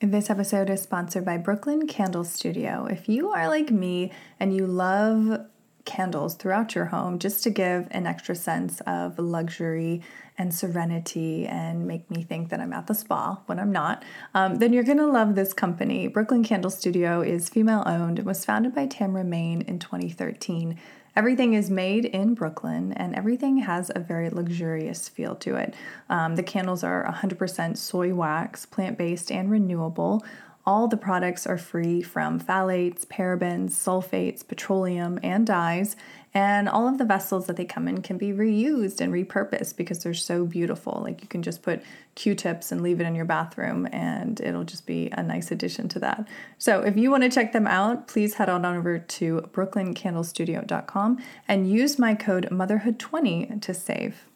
This episode is sponsored by Brooklyn Candle Studio. If you are like me and you love candles throughout your home just to give an extra sense of luxury and serenity and make me think that I'm at the spa when I'm not, um, then you're going to love this company. Brooklyn Candle Studio is female owned and was founded by Tamra Main in 2013. Everything is made in Brooklyn and everything has a very luxurious feel to it. Um, the candles are 100% soy wax, plant based, and renewable. All the products are free from phthalates, parabens, sulfates, petroleum, and dyes, and all of the vessels that they come in can be reused and repurposed because they're so beautiful. Like you can just put Q tips and leave it in your bathroom, and it'll just be a nice addition to that. So if you want to check them out, please head on over to brooklyncandlestudio.com and use my code motherhood20 to save.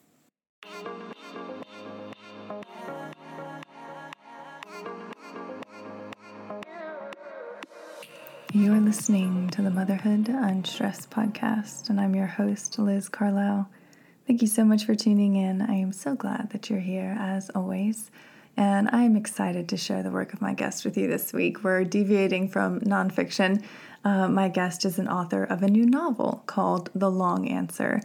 You're listening to the Motherhood Unstressed podcast, and I'm your host, Liz Carlisle. Thank you so much for tuning in. I am so glad that you're here, as always, and I am excited to share the work of my guest with you this week. We're deviating from nonfiction. Uh, my guest is an author of a new novel called The Long Answer.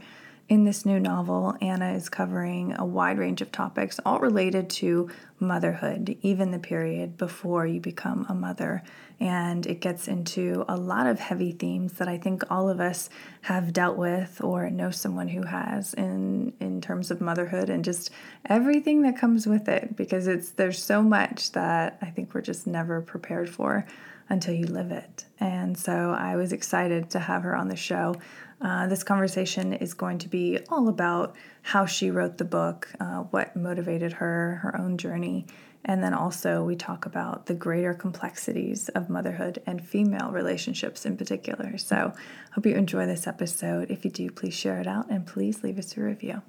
In this new novel, Anna is covering a wide range of topics, all related to motherhood, even the period before you become a mother. And it gets into a lot of heavy themes that I think all of us have dealt with or know someone who has in, in terms of motherhood and just everything that comes with it, because it's there's so much that I think we're just never prepared for until you live it. And so I was excited to have her on the show. Uh, this conversation is going to be all about how she wrote the book, uh, what motivated her, her own journey, and then also we talk about the greater complexities of motherhood and female relationships in particular. So, hope you enjoy this episode. If you do, please share it out and please leave us a review.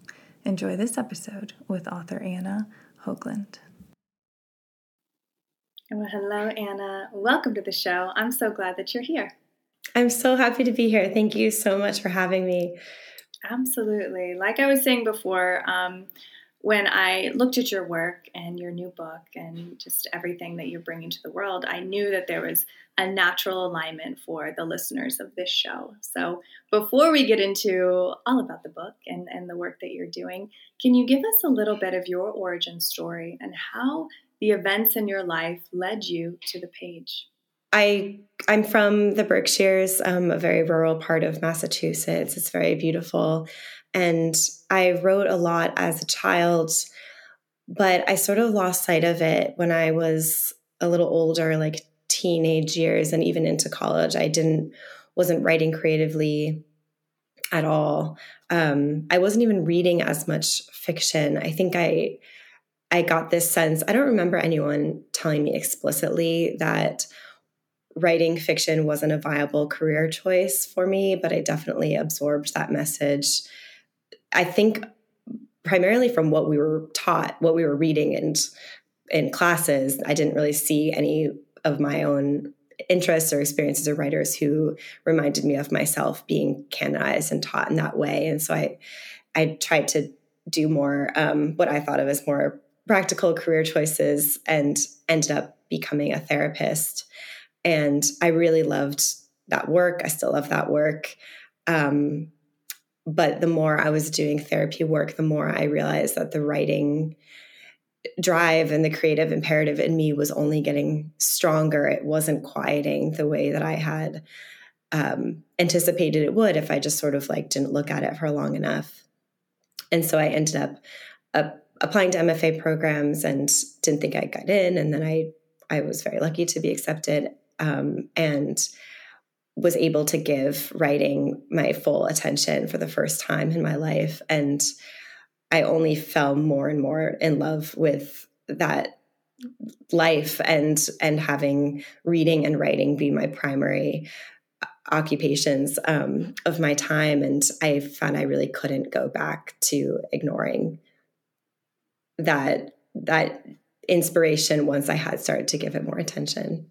Enjoy this episode with author Anna Hogeland. Well, hello, Anna. Welcome to the show. I'm so glad that you're here. I'm so happy to be here. Thank you so much for having me. Absolutely. Like I was saying before, um, when I looked at your work and your new book and just everything that you're bringing to the world, I knew that there was a natural alignment for the listeners of this show. So, before we get into all about the book and, and the work that you're doing, can you give us a little bit of your origin story and how the events in your life led you to the page? I I'm from the Berkshires, um, a very rural part of Massachusetts. It's very beautiful, and I wrote a lot as a child, but I sort of lost sight of it when I was a little older, like teenage years, and even into college. I didn't wasn't writing creatively at all. Um, I wasn't even reading as much fiction. I think I I got this sense. I don't remember anyone telling me explicitly that writing fiction wasn't a viable career choice for me, but I definitely absorbed that message. I think primarily from what we were taught, what we were reading and in classes, I didn't really see any of my own interests or experiences or writers who reminded me of myself being canonized and taught in that way. And so I I tried to do more um, what I thought of as more practical career choices and ended up becoming a therapist. And I really loved that work. I still love that work. Um, but the more I was doing therapy work, the more I realized that the writing drive and the creative imperative in me was only getting stronger. It wasn't quieting the way that I had um, anticipated it would if I just sort of like didn't look at it for long enough. And so I ended up uh, applying to MFA programs and didn't think I got in. And then I I was very lucky to be accepted um, and was able to give writing my full attention for the first time in my life. And I only fell more and more in love with that life and and having reading and writing be my primary occupations um, of my time and i found i really couldn't go back to ignoring that that inspiration once i had started to give it more attention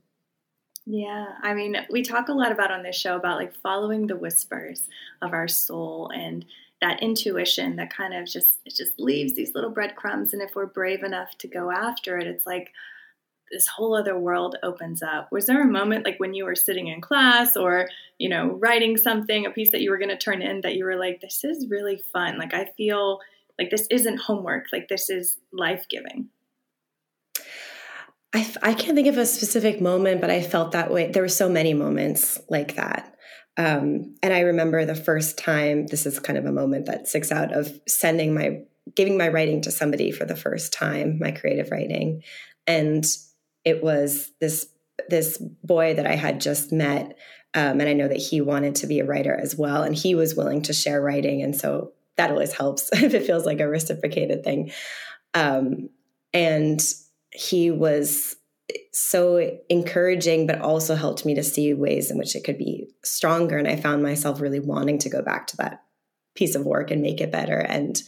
yeah, I mean, we talk a lot about on this show about like following the whispers of our soul and that intuition that kind of just it just leaves these little breadcrumbs and if we're brave enough to go after it, it's like this whole other world opens up. Was there a moment like when you were sitting in class or, you know, writing something, a piece that you were going to turn in that you were like this is really fun. Like I feel like this isn't homework, like this is life-giving. I, I can't think of a specific moment, but I felt that way. There were so many moments like that. Um, and I remember the first time, this is kind of a moment that sticks out of sending my, giving my writing to somebody for the first time, my creative writing. And it was this, this boy that I had just met. Um, and I know that he wanted to be a writer as well. And he was willing to share writing. And so that always helps if it feels like a reciprocated thing. Um, and he was so encouraging, but also helped me to see ways in which it could be stronger. And I found myself really wanting to go back to that piece of work and make it better. And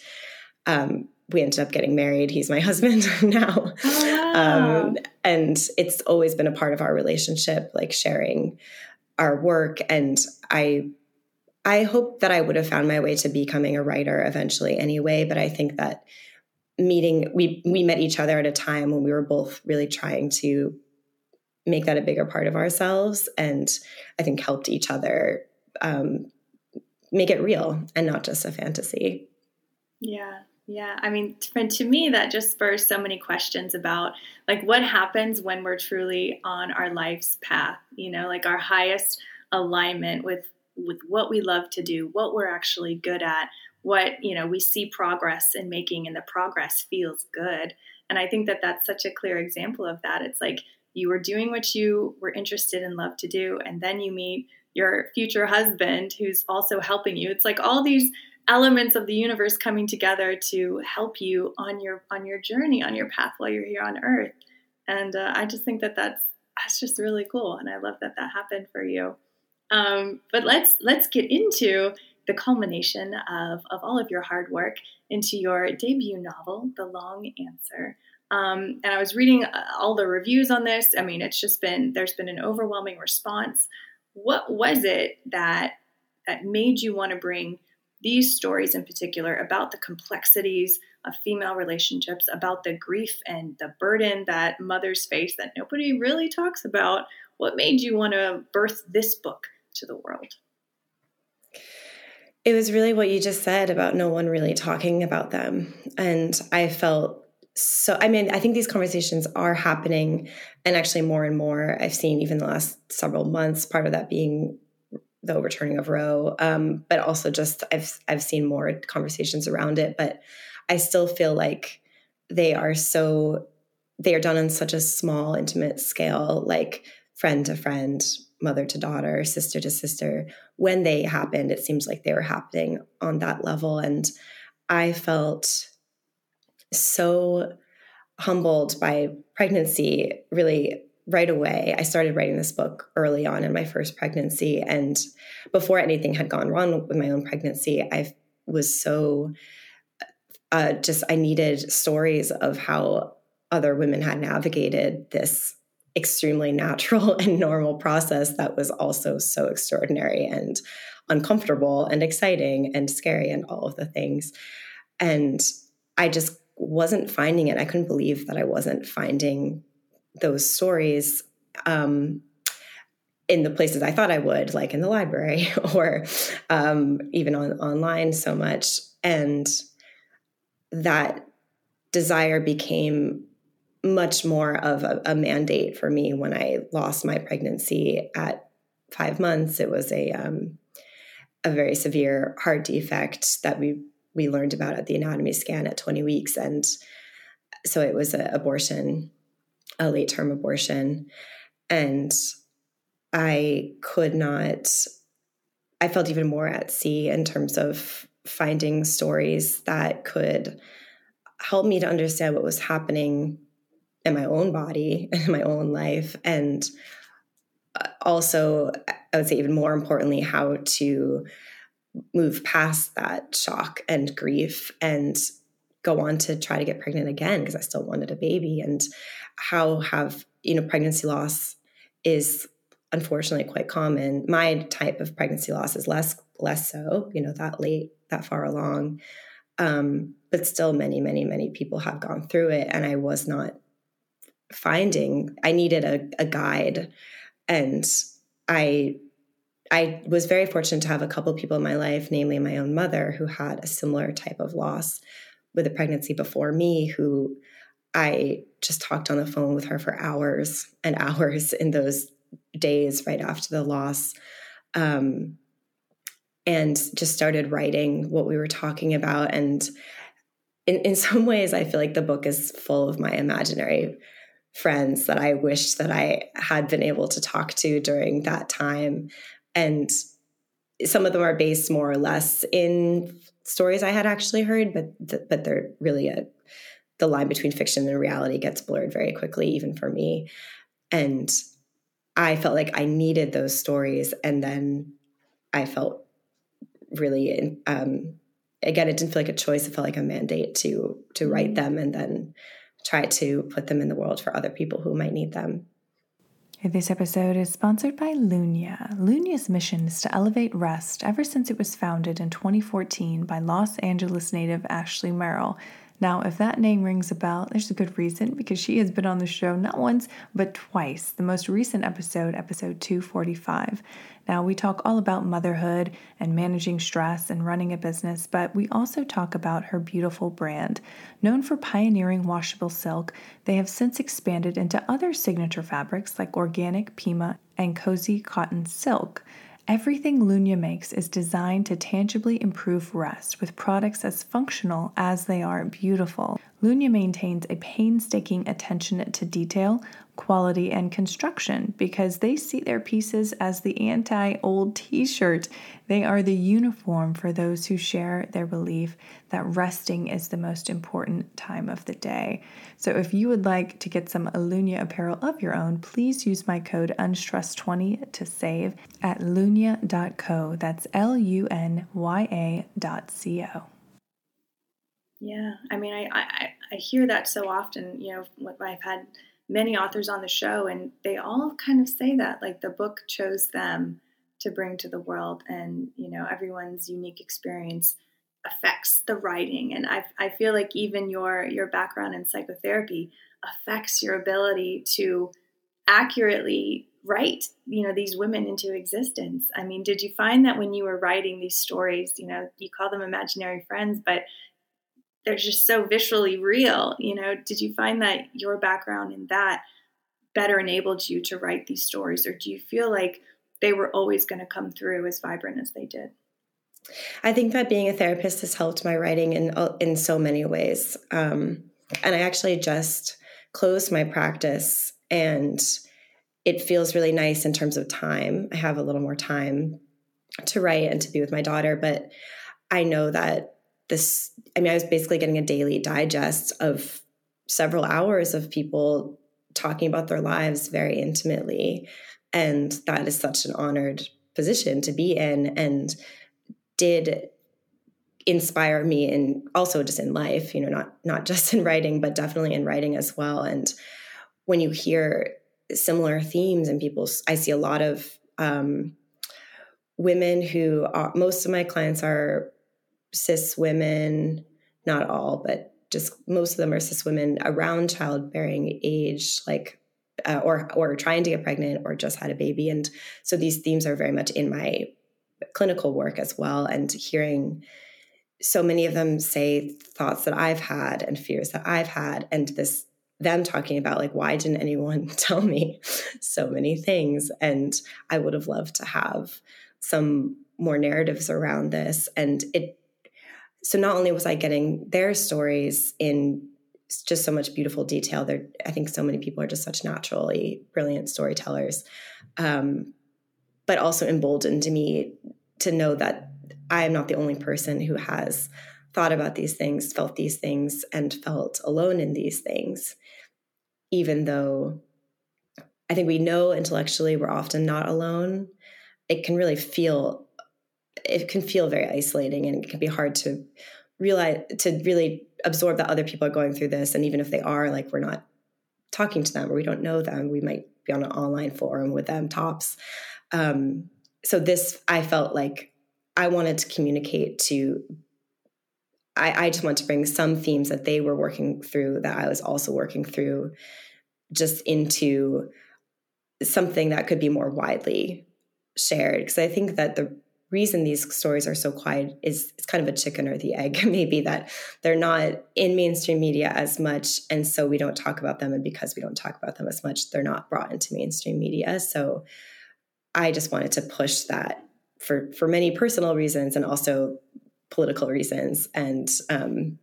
um, we ended up getting married. He's my husband now. Oh, wow. um, and it's always been a part of our relationship, like sharing our work. And I I hope that I would have found my way to becoming a writer eventually anyway, but I think that meeting we we met each other at a time when we were both really trying to make that a bigger part of ourselves and i think helped each other um, make it real and not just a fantasy. Yeah. Yeah. I mean to me that just spurs so many questions about like what happens when we're truly on our life's path you know like our highest alignment with with what we love to do what we're actually good at what you know we see progress in making and the progress feels good. And i think that that's such a clear example of that. It's like you were doing what you were interested and love to do and then you meet your future husband who's also helping you. It's like all these elements of the universe coming together to help you on your on your journey on your path while you're here on earth. And uh, i just think that that's that's just really cool and i love that that happened for you um, but let's let's get into the culmination of, of all of your hard work into your debut novel, The Long Answer. Um, and I was reading uh, all the reviews on this. I mean, it's just been there's been an overwhelming response. What was it that that made you want to bring these stories in particular about the complexities of female relationships, about the grief and the burden that mothers face that nobody really talks about? What made you want to birth this book to the world? It was really what you just said about no one really talking about them. And I felt so, I mean, I think these conversations are happening and actually more and more. I've seen even the last several months, part of that being the overturning of Roe, um, but also just I've I've seen more conversations around it. But I still feel like they are so they are done on such a small, intimate scale, like friend to friend, mother to daughter, sister to sister, when they happened, it seems like they were happening on that level. And I felt so humbled by pregnancy really right away. I started writing this book early on in my first pregnancy. And before anything had gone wrong with my own pregnancy, I was so uh, just, I needed stories of how other women had navigated this extremely natural and normal process that was also so extraordinary and uncomfortable and exciting and scary and all of the things. And I just wasn't finding it. I couldn't believe that I wasn't finding those stories um, in the places I thought I would, like in the library or um, even on online so much. And that desire became much more of a, a, mandate for me when I lost my pregnancy at five months. It was a um, a very severe heart defect that we we learned about at the anatomy scan at 20 weeks, and so it was an abortion, a late term abortion, and I could not. I felt even more at sea in terms of finding stories that could help me to understand what was happening my own body and my own life. And uh, also, I would say, even more importantly, how to move past that shock and grief and go on to try to get pregnant again because I still wanted a baby and how have you know pregnancy loss is unfortunately quite common my type of pregnancy loss is less less so you know that late that far along um, but still many many many people have gone through it and I was not finding I needed a, a guide and I I was very fortunate to have a couple people in my life, namely my own mother, who had a similar type of loss with a pregnancy before me, who I just talked on the phone with her for hours and hours in those days right after the loss. Um, and just started writing what we were talking about. And in, in some ways, I feel like the book is full of my imaginary friends that I wish that I had been able to talk to during that time and some of them are based more or less in stories I had actually heard, but but they're really a the line between fiction and reality gets blurred very quickly, even for me. And I felt like I needed those stories, and then I felt really um, again, it didn't feel like a choice; it felt like a mandate to to write mm-hmm. them and then try to put them in the world for other people who might need them. This episode is sponsored by Lunya. Lunya's mission is to elevate rest ever since it was founded in 2014 by Los Angeles native Ashley Merrill. Now, if that name rings a bell, there's a good reason because she has been on the show not once, but twice. The most recent episode, episode 245. Now, we talk all about motherhood and managing stress and running a business, but we also talk about her beautiful brand. Known for pioneering washable silk, they have since expanded into other signature fabrics like organic, Pima, and cozy cotton silk. Everything Lunya makes is designed to tangibly improve rest with products as functional as they are beautiful. Lunya maintains a painstaking attention to detail quality, and construction because they see their pieces as the anti old t shirt. They are the uniform for those who share their belief that resting is the most important time of the day. So, if you would like to get some Lunya apparel of your own, please use my code UNSTRESS20 to save at lunya.co. That's L U N Y A dot C O. Yeah, I mean, I, I, I hear that so often. You know, what I've had many authors on the show, and they all kind of say that like the book chose them to bring to the world, and you know everyone's unique experience affects the writing. And I, I feel like even your your background in psychotherapy affects your ability to accurately write you know these women into existence i mean did you find that when you were writing these stories you know you call them imaginary friends but they're just so visually real. You know, did you find that your background in that better enabled you to write these stories, or do you feel like they were always going to come through as vibrant as they did? I think that being a therapist has helped my writing in in so many ways. Um, and I actually just closed my practice, and it feels really nice in terms of time. I have a little more time to write and to be with my daughter, but I know that this i mean i was basically getting a daily digest of several hours of people talking about their lives very intimately. And that is such an honored position to be in and did inspire me and also just in life you know not not just in writing but definitely in writing as well. And when you hear similar themes and people i see a lot of um, women who are most of my clients are cis women, not all, but just most of them are cis women around childbearing age, like uh, or or trying to get pregnant or just had a baby, and so these themes are very much in my clinical work as well. And hearing so many of them say thoughts that I've had and fears that I've had, and this them talking about like why didn't anyone tell me so many things and i would have loved to have some more narratives around this and it so not only was I getting their stories in just so much beautiful detail, there I think so many people are just such naturally brilliant storytellers, um, but also emboldened to me to know that I am not the only person who has thought about these things, felt these things, and felt alone in these things. even though I think we know intellectually we're often not alone, it can really feel it can feel very isolating and it can be hard to realize to really absorb that other people are going through this. And even if they are like we're not talking to them or we don't know them we might be on an online forum with them tops. Um, so this i felt like i wanted to communicate to I, I just want to bring some themes that they were working through that i was also working through just into something that could be more widely shared. Because i think that the reason these stories are so quiet is it's kind of a chicken or the egg maybe that they're not in mainstream media as much and so we don't talk about them and because we don't talk about them as much they're not brought into mainstream media. So i just wanted to push that for for many personal reasons and also political reasons and um,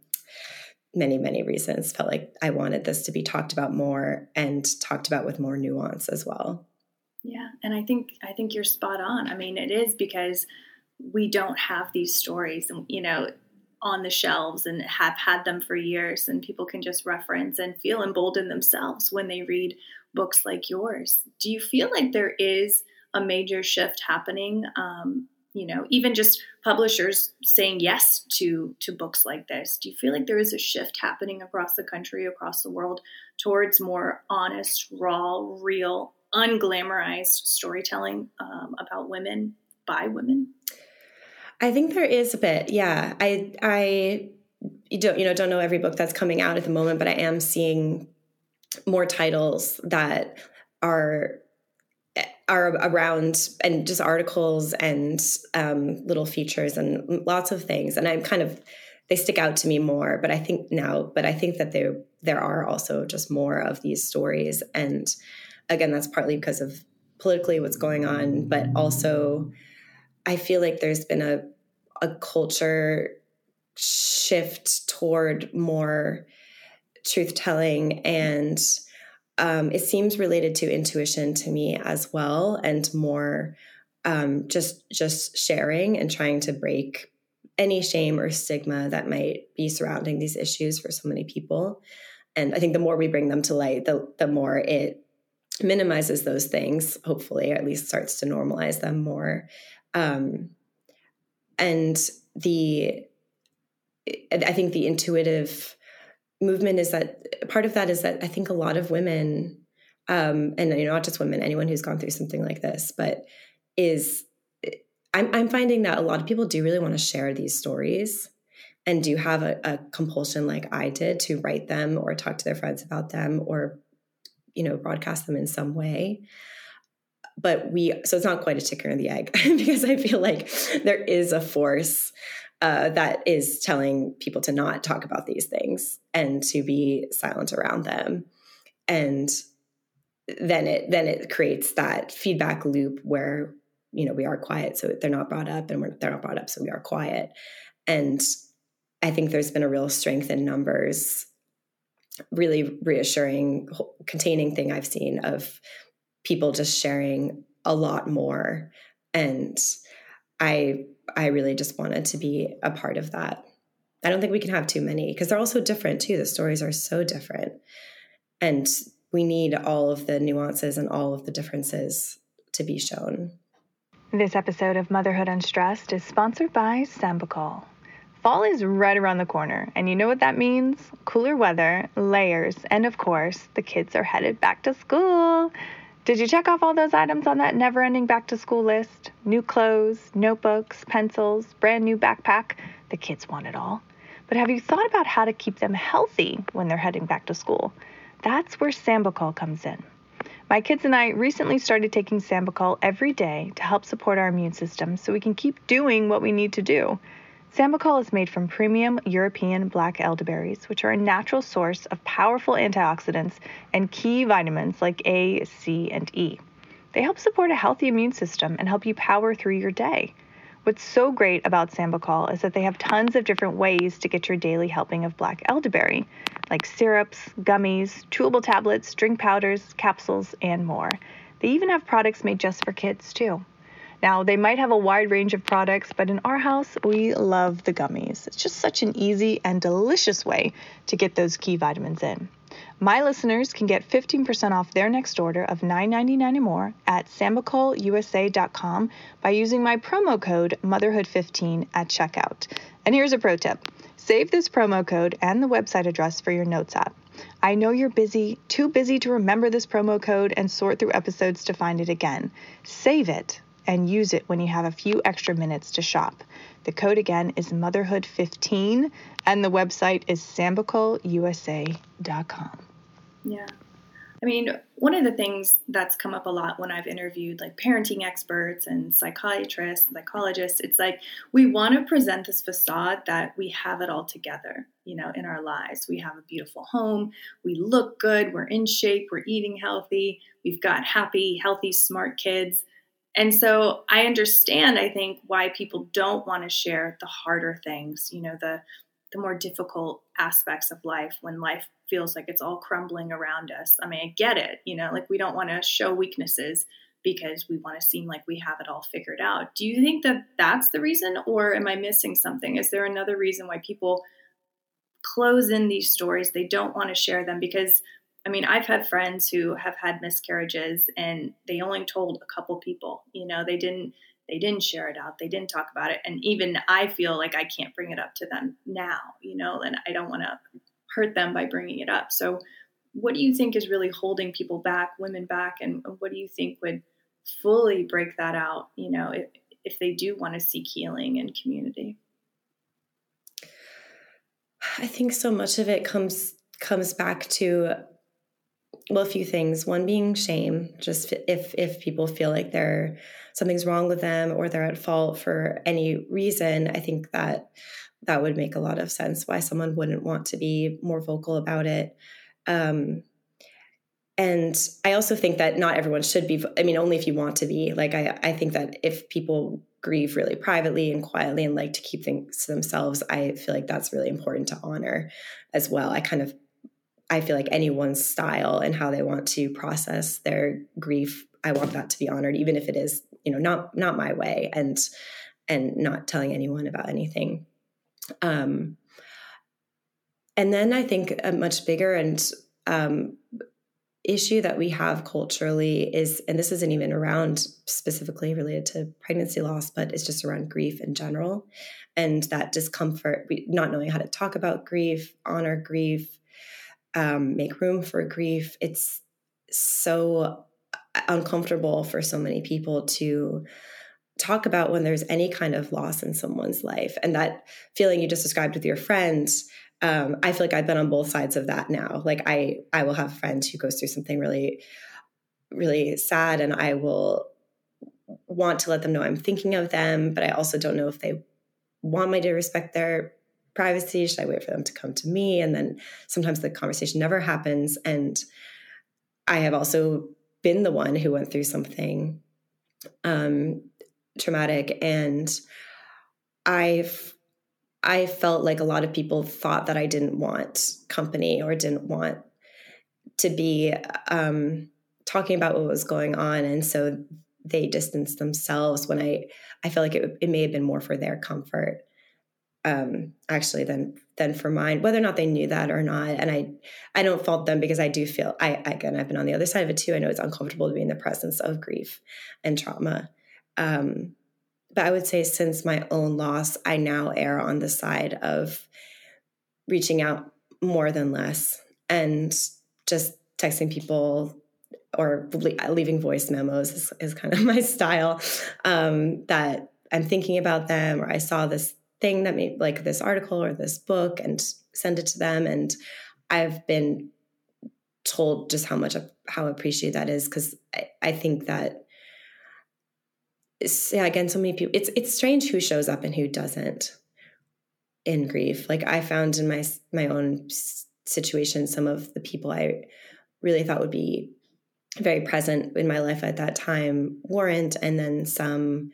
many many reasons felt like i wanted this to be talked about more and talked about with more nuance as well yeah, and I think I think you're spot on. I mean, it is because we don't have these stories, you know, on the shelves and have had them for years, and people can just reference and feel emboldened themselves when they read books like yours. Do you feel like there is a major shift happening? Um, you know, even just publishers saying yes to to books like this. Do you feel like there is a shift happening across the country, across the world, towards more honest, raw, real unglamorized storytelling um, about women by women? I think there is a bit. Yeah, I I don't you know don't know every book that's coming out at the moment, but I am seeing more titles that are are around and just articles and um, little features and lots of things. And I'm kind of they stick out to me more. But I think now, but I think that there there are also just more of these stories and again, that's partly because of politically what's going on, but also I feel like there's been a a culture shift toward more truth telling and um, it seems related to intuition to me as well and more um, just just sharing and trying to break any shame or stigma that might be surrounding these issues for so many people. And i think the more we bring them to light the the more it minimizes those things, hopefully, or at least starts to normalize them more. Um, and the, I think the intuitive movement is that part of that is that I think a lot of women, um, and you know, not just women, anyone who's gone through something like this, but is I'm, I'm finding that a lot of people do really want to share these stories and do have a, a compulsion like I did to write them or talk to their friends about them or you know broadcast them in some way. But we so it's not quite a chicken or the egg because i feel like there is a force uh, that is telling people to not talk about these things and to be silent around them. And then it then it creates that feedback loop where you know we are quiet so they're not brought up and we're, they're not brought up so we are quiet. And i think there's been a real strength in numbers really reassuring containing thing I've seen of people just sharing a lot more and I I really just wanted to be a part of that. I don't think we can have too many because they're all so different too. The stories are so different. And we need all of the nuances and all of the differences to be shown. This episode of Motherhood Unstressed is sponsored by Sambucol. Fall is right around the corner, and you know what that means? Cooler weather, layers, and of course, the kids are headed back to school. Did you check off all those items on that never ending back to school list? New clothes, notebooks, pencils, brand new backpack. The kids want it all. But have you thought about how to keep them healthy when they're heading back to school? That's where Sambucol comes in. My kids and I recently started taking Sambucol every day to help support our immune system so we can keep doing what we need to do. Sambucol is made from premium European black elderberries, which are a natural source of powerful antioxidants and key vitamins like A, C, and E. They help support a healthy immune system and help you power through your day. What's so great about Sambucol is that they have tons of different ways to get your daily helping of black elderberry, like syrups, gummies, chewable tablets, drink powders, capsules, and more. They even have products made just for kids, too. Now, they might have a wide range of products, but in our house, we love the gummies. It's just such an easy and delicious way to get those key vitamins in. My listeners can get 15% off their next order of $9.99 or more at sambucolusa.com by using my promo code motherhood15 at checkout. And here's a pro tip. Save this promo code and the website address for your notes app. I know you're busy, too busy to remember this promo code and sort through episodes to find it again. Save it and use it when you have a few extra minutes to shop. The code again is motherhood15 and the website is sambucolusa.com. Yeah. I mean, one of the things that's come up a lot when I've interviewed like parenting experts and psychiatrists, psychologists, it's like we want to present this facade that we have it all together, you know, in our lives. We have a beautiful home, we look good, we're in shape, we're eating healthy, we've got happy, healthy, smart kids. And so I understand, I think, why people don't want to share the harder things, you know, the the more difficult aspects of life when life feels like it's all crumbling around us. I mean, I get it, you know, like we don't want to show weaknesses because we want to seem like we have it all figured out. Do you think that that's the reason, or am I missing something? Is there another reason why people close in these stories? They don't want to share them because I mean, I've had friends who have had miscarriages and they only told a couple people. You know, they didn't they didn't share it out. They didn't talk about it. And even I feel like I can't bring it up to them now, you know, and I don't want to hurt them by bringing it up. So, what do you think is really holding people back, women back, and what do you think would fully break that out, you know, if, if they do want to seek healing and community? I think so much of it comes comes back to well a few things. One being shame just if if people feel like they're something's wrong with them or they're at fault for any reason i think that that would make a lot of sense why someone wouldn't want to be more vocal about it. Um, and i also think that not everyone should be i mean only if you want to be. Like i i think that if people grieve really privately and quietly and like to keep things to themselves i feel like that's really important to honor as well. I kind of I feel like anyone's style and how they want to process their grief, I want that to be honored, even if it is, you know, not not my way and and not telling anyone about anything. Um, and then I think a much bigger and um, issue that we have culturally is, and this isn't even around specifically related to pregnancy loss, but it's just around grief in general, and that discomfort, not knowing how to talk about grief, honor grief, um, make room for grief. It's so uncomfortable for so many people to talk about when there's any kind of loss in someone's life. And that feeling you just described with your friends, um, I feel like I've been on both sides of that now. Like I, I will have friends who goes through something really, really sad, and I will want to let them know I'm thinking of them, but I also don't know if they want me to respect their privacy? Should I wait for them to come to me? And then sometimes the conversation never happens. And I have also been the one who went through something um, traumatic, and I've I felt like a lot of people thought that I didn't want company or didn't want to be um, talking about what was going on, and so they distanced themselves when I I feel like it, it may have been more for their comfort um, actually than than for mine, whether or not they knew that or not. And I I don't fault them because I do feel I again I've been on the other side of it too. I know it's uncomfortable to be in the presence of grief and trauma. Um, but I would say since my own loss, I now err on the side of reaching out more than less and just texting people or leaving voice memos is, is kind of my style um, that I'm thinking about them or I saw this thing that made like this article or this book and send it to them and i've been told just how much how appreciated that is because I, I, think that yeah again so many people it's it's strange who shows up and who doesn't in grief. Like i found in my my own situation some of the people i really thought would be very present in my life at that time weren't and then some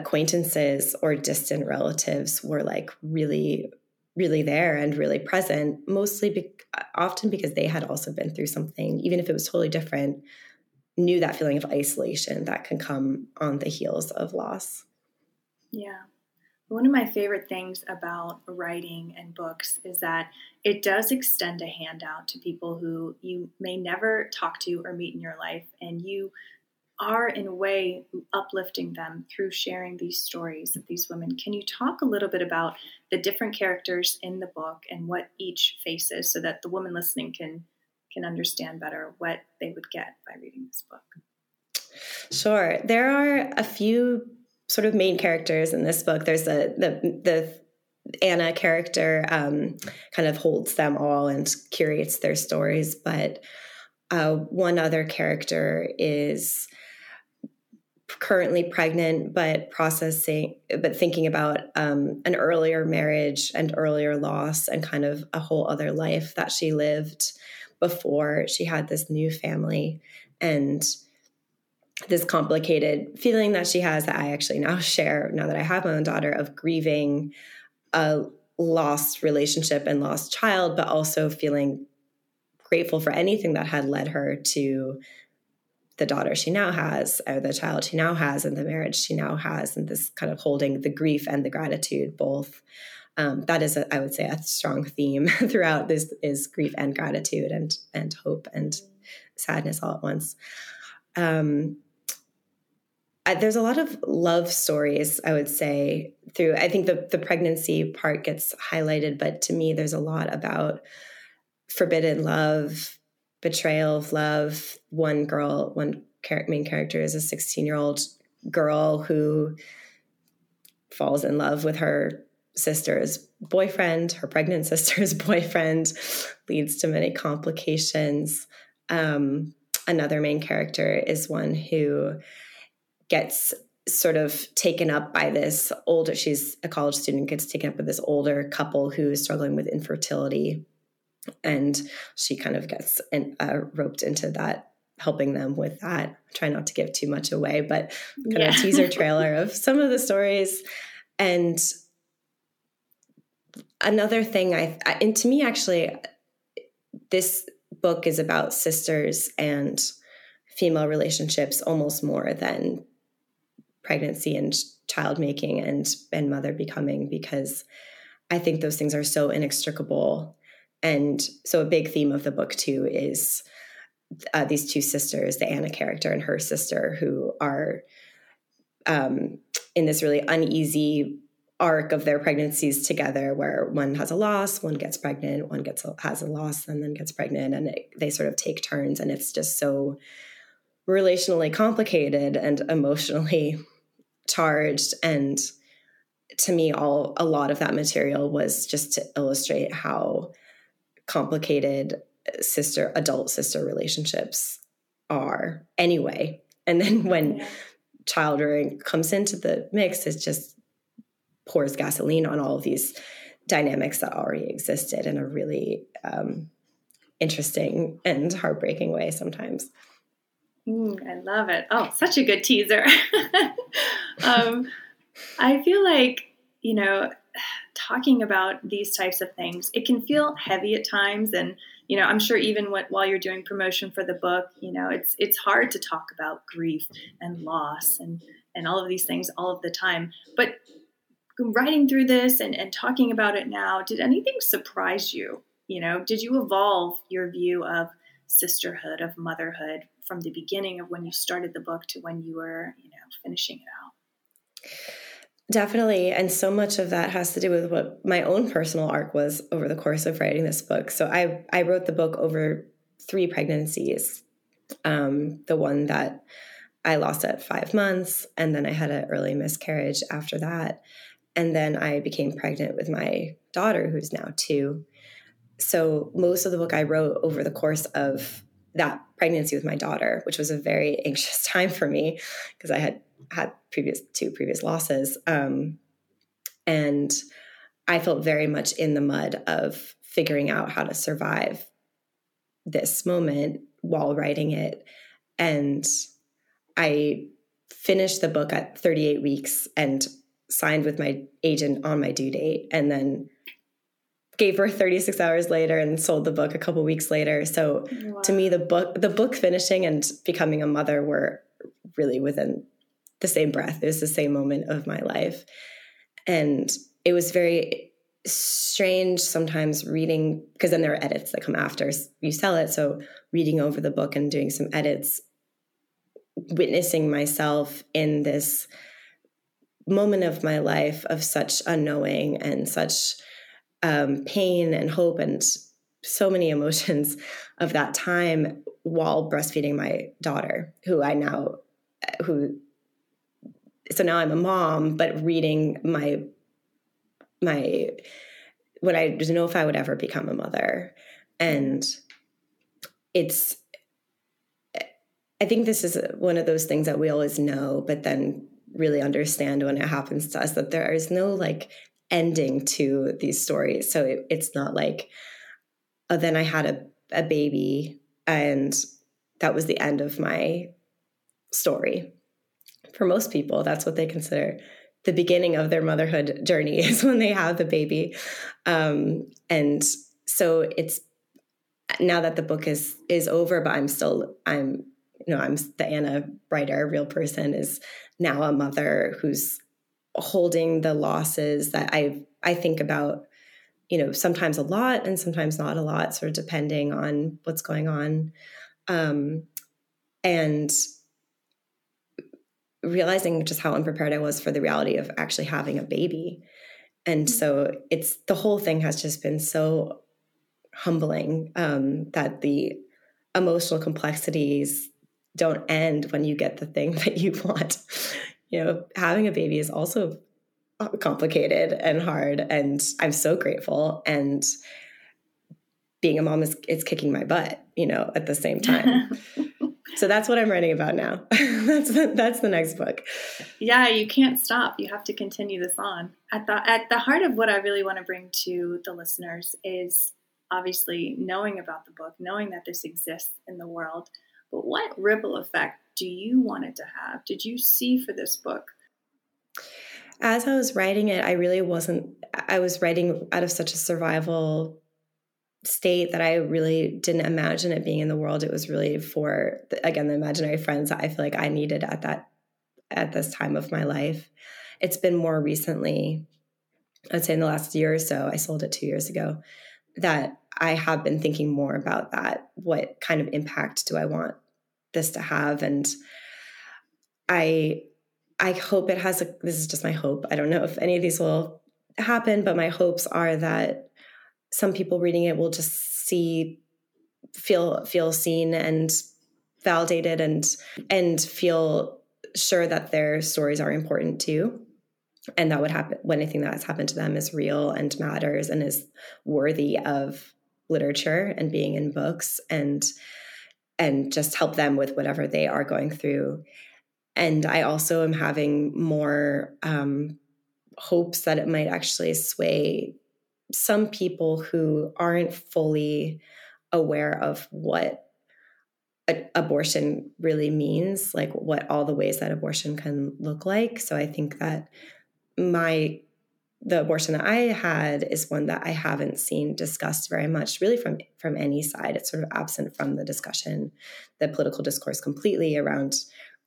acquaintances or distant relatives were like really really there and really present mostly be- often because they had also been through something even if it was totally different knew that feeling of isolation that can come on the heels of loss. Yeah. One of my favorite things about writing and books is that it does extend a hand out to people who you may never talk to or meet in your life, and you are, in a way, uplifting them through sharing these stories of these women. Can you talk a little bit about the different characters in the book and what each faces so that the woman listening can can understand better what they would get by reading this book? Sure. There are a few sort of main characters in this book. There's a the the Anna character um, kind of holds them all and curates their stories, but uh, one other character is currently pregnant but processing but thinking about um, an earlier marriage and earlier loss and kind of a whole other life that she lived before she had this new family and this complicated feeling that she has that I actually now share now that I have my own daughter of grieving a lost relationship and lost child, but also feeling grateful for anything that had led her to the daughter she now has, or the child she now has, and the marriage she now has, and this kind of holding the grief and the gratitude both. Um, that is, a, I would say, a strong theme throughout this is grief and gratitude and and hope and sadness all at once. Um, I, there's a lot of love stories, I would say, through. I think the the pregnancy part gets highlighted, but to me, there's a lot about forbidden love, betrayal of love. One girl, one main character is a 16 year old girl who falls in love with her sister's boyfriend, her pregnant sister's boyfriend, leads to many complications. Um, another main character is one who gets sort of taken up by this older she's a college student gets taken up with this older couple who is struggling with infertility and she kind of gets in, uh, roped into that helping them with that try not to give too much away but kind yeah. of a teaser trailer of some of the stories and another thing I, I and to me actually this book is about sisters and female relationships almost more than pregnancy and child making and and mother becoming because I think those things are so inextricable. And so a big theme of the book too is uh, these two sisters, the Anna character and her sister, who are um, in this really uneasy arc of their pregnancies together where one has a loss one gets pregnant one gets a, has a loss and then gets pregnant and it, they sort of take turns and it's just so relationally complicated and emotionally charged. And to me all a lot of that material was just to illustrate how complicated sister adult sister relationships are anyway and then when yeah. child rearing comes into the mix it just pours gasoline on all of these dynamics that already existed in a really um, interesting and heartbreaking way sometimes Mm, I love it. Oh, such a good teaser. um, I feel like, you know, talking about these types of things, it can feel heavy at times. And, you know, I'm sure even what, while you're doing promotion for the book, you know, it's, it's hard to talk about grief and loss and, and all of these things all of the time. But writing through this and, and talking about it now, did anything surprise you? You know, did you evolve your view of sisterhood, of motherhood from the beginning of when you started the book to when you were, you know, finishing it out? Definitely. And so much of that has to do with what my own personal arc was over the course of writing this book. So I, I wrote the book over three pregnancies. Um, the one that I lost at five months, and then I had an early miscarriage after that. And then I became pregnant with my daughter, who's now two. So most of the book I wrote over the course of that pregnancy with my daughter, which was a very anxious time for me because I had had previous two previous losses. Um, and I felt very much in the mud of figuring out how to survive this moment while writing it. And I finished the book at 38 weeks and signed with my agent on my due date and then gave birth 36 hours later and sold the book a couple weeks later. So wow. to me, the book, the book finishing and becoming a mother were really within the same breath. It was the same moment of my life. And it was very strange sometimes reading, because then there are edits that come after you sell it. So reading over the book and doing some edits, witnessing myself in this moment of my life of such unknowing and such um, pain and hope and so many emotions of that time while breastfeeding my daughter, who I now, who, so now I'm a mom, but reading my, my, when I didn't know if I would ever become a mother. And it's, I think this is one of those things that we always know, but then really understand when it happens to us that there is no like ending to these stories. So it, it's not like, oh, then I had a, a baby and that was the end of my story. For most people, that's what they consider the beginning of their motherhood journey is when they have the baby. Um, and so it's now that the book is is over, but I'm still I'm you know I'm the Anna writer, real person is now a mother who's holding the losses that I I think about, you know, sometimes a lot and sometimes not a lot, sort of depending on what's going on, um, and realizing just how unprepared I was for the reality of actually having a baby, and so it's the whole thing has just been so humbling um, that the emotional complexities don't end when you get the thing that you want you know, having a baby is also complicated and hard. And I'm so grateful. And being a mom is it's kicking my butt, you know, at the same time. so that's what I'm writing about now. that's the, that's the next book. Yeah, you can't stop. You have to continue this on. At the at the heart of what I really want to bring to the listeners is obviously knowing about the book, knowing that this exists in the world, but what ripple effect do you want it to have? Did you see for this book? As I was writing it, I really wasn't, I was writing out of such a survival state that I really didn't imagine it being in the world. It was really for, again, the imaginary friends that I feel like I needed at that, at this time of my life. It's been more recently, I'd say in the last year or so, I sold it two years ago, that I have been thinking more about that. What kind of impact do I want this to have and i i hope it has a this is just my hope i don't know if any of these will happen but my hopes are that some people reading it will just see feel feel seen and validated and and feel sure that their stories are important too and that would happen when anything that has happened to them is real and matters and is worthy of literature and being in books and and just help them with whatever they are going through. And I also am having more um, hopes that it might actually sway some people who aren't fully aware of what a- abortion really means, like what all the ways that abortion can look like. So I think that my the abortion that I had is one that I haven't seen discussed very much, really from from any side. It's sort of absent from the discussion, the political discourse completely around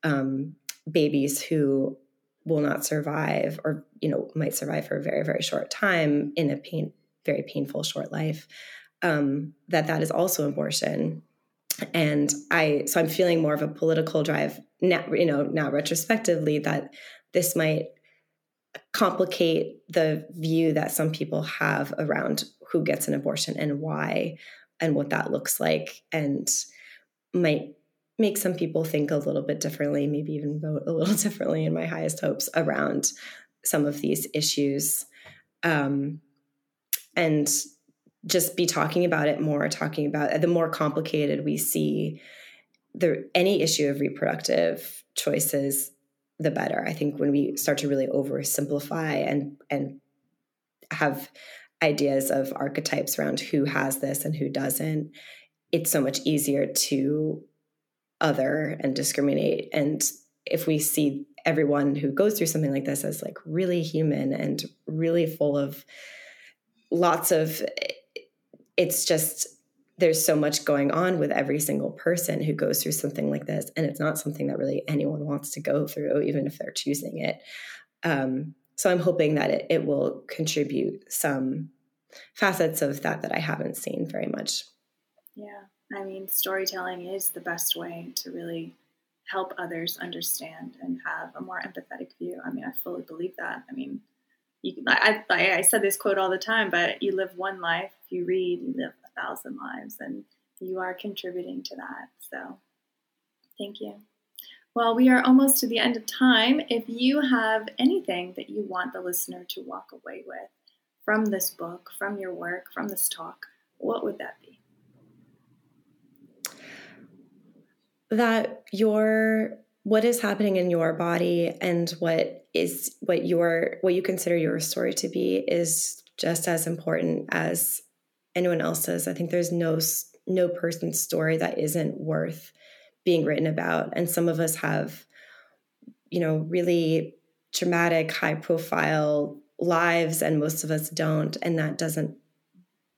um, babies who will not survive, or you know might survive for a very very short time in a pain very painful short life. Um, that that is also abortion, and I so I'm feeling more of a political drive now. You know now retrospectively that this might complicate the view that some people have around who gets an abortion and why and what that looks like and might make some people think a little bit differently maybe even vote a little differently in my highest hopes around some of these issues um, and just be talking about it more talking about the more complicated we see the any issue of reproductive choices the better. I think when we start to really oversimplify and and have ideas of archetypes around who has this and who doesn't, it's so much easier to other and discriminate. And if we see everyone who goes through something like this as like really human and really full of lots of it's just there's so much going on with every single person who goes through something like this and it's not something that really anyone wants to go through even if they're choosing it. Um, so i'm hoping that it, it will contribute some facets of that that i haven't seen very much. Yeah i mean storytelling is the best way to really help others understand and have a more empathetic view. I mean i fully believe that. I mean you, I, I, I said this quote all the time but you live one life you read you live a thousand lives and you are contributing to that so thank you well, we are almost to the end of time. If you have anything that you want the listener to walk away with from this book, from your work, from this talk, what would that be? That your what is happening in your body and what is what your what you consider your story to be is just as important as anyone else's. I think there's no no person's story that isn't worth being written about. And some of us have you know really dramatic high profile lives and most of us don't. And that doesn't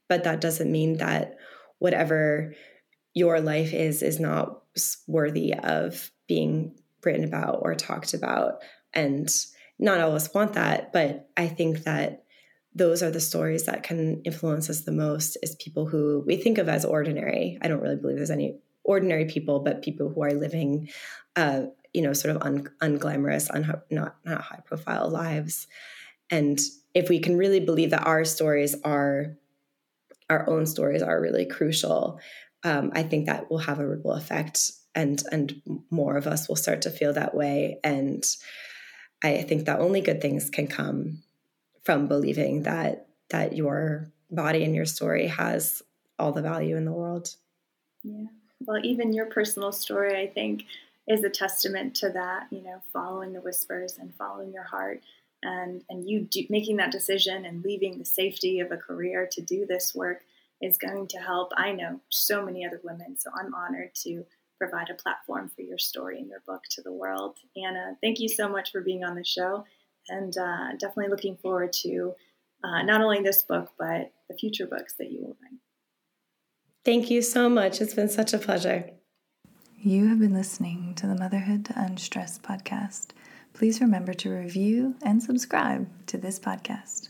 but that doesn't mean that whatever your life is is not worthy of being written about or talked about and not all of us want that but i think that those are the stories that can influence us the most is people who we think of as ordinary i don't really believe there's any ordinary people, but people who are living, uh, you know, sort of un- unglamorous, un- not not high profile lives. And if we can really believe that our stories are our own stories are really crucial, um, I think that will have a ripple effect, and and more of us will start to feel that way. And I think that only good things can come from believing that that your body and your story has all the value in the world. Yeah well, even your personal story, I think, is a testament to that. You know, following the whispers and following your heart, and and you do, making that decision and leaving the safety of a career to do this work is going to help. I know so many other women, so I'm honored to provide a platform for your story and your book to the world. Anna, thank you so much for being on the show, and uh, definitely looking forward to uh, not only this book but the future books that you will write. Thank you so much. It's been such a pleasure. You have been listening to the Motherhood Unstressed podcast. Please remember to review and subscribe to this podcast.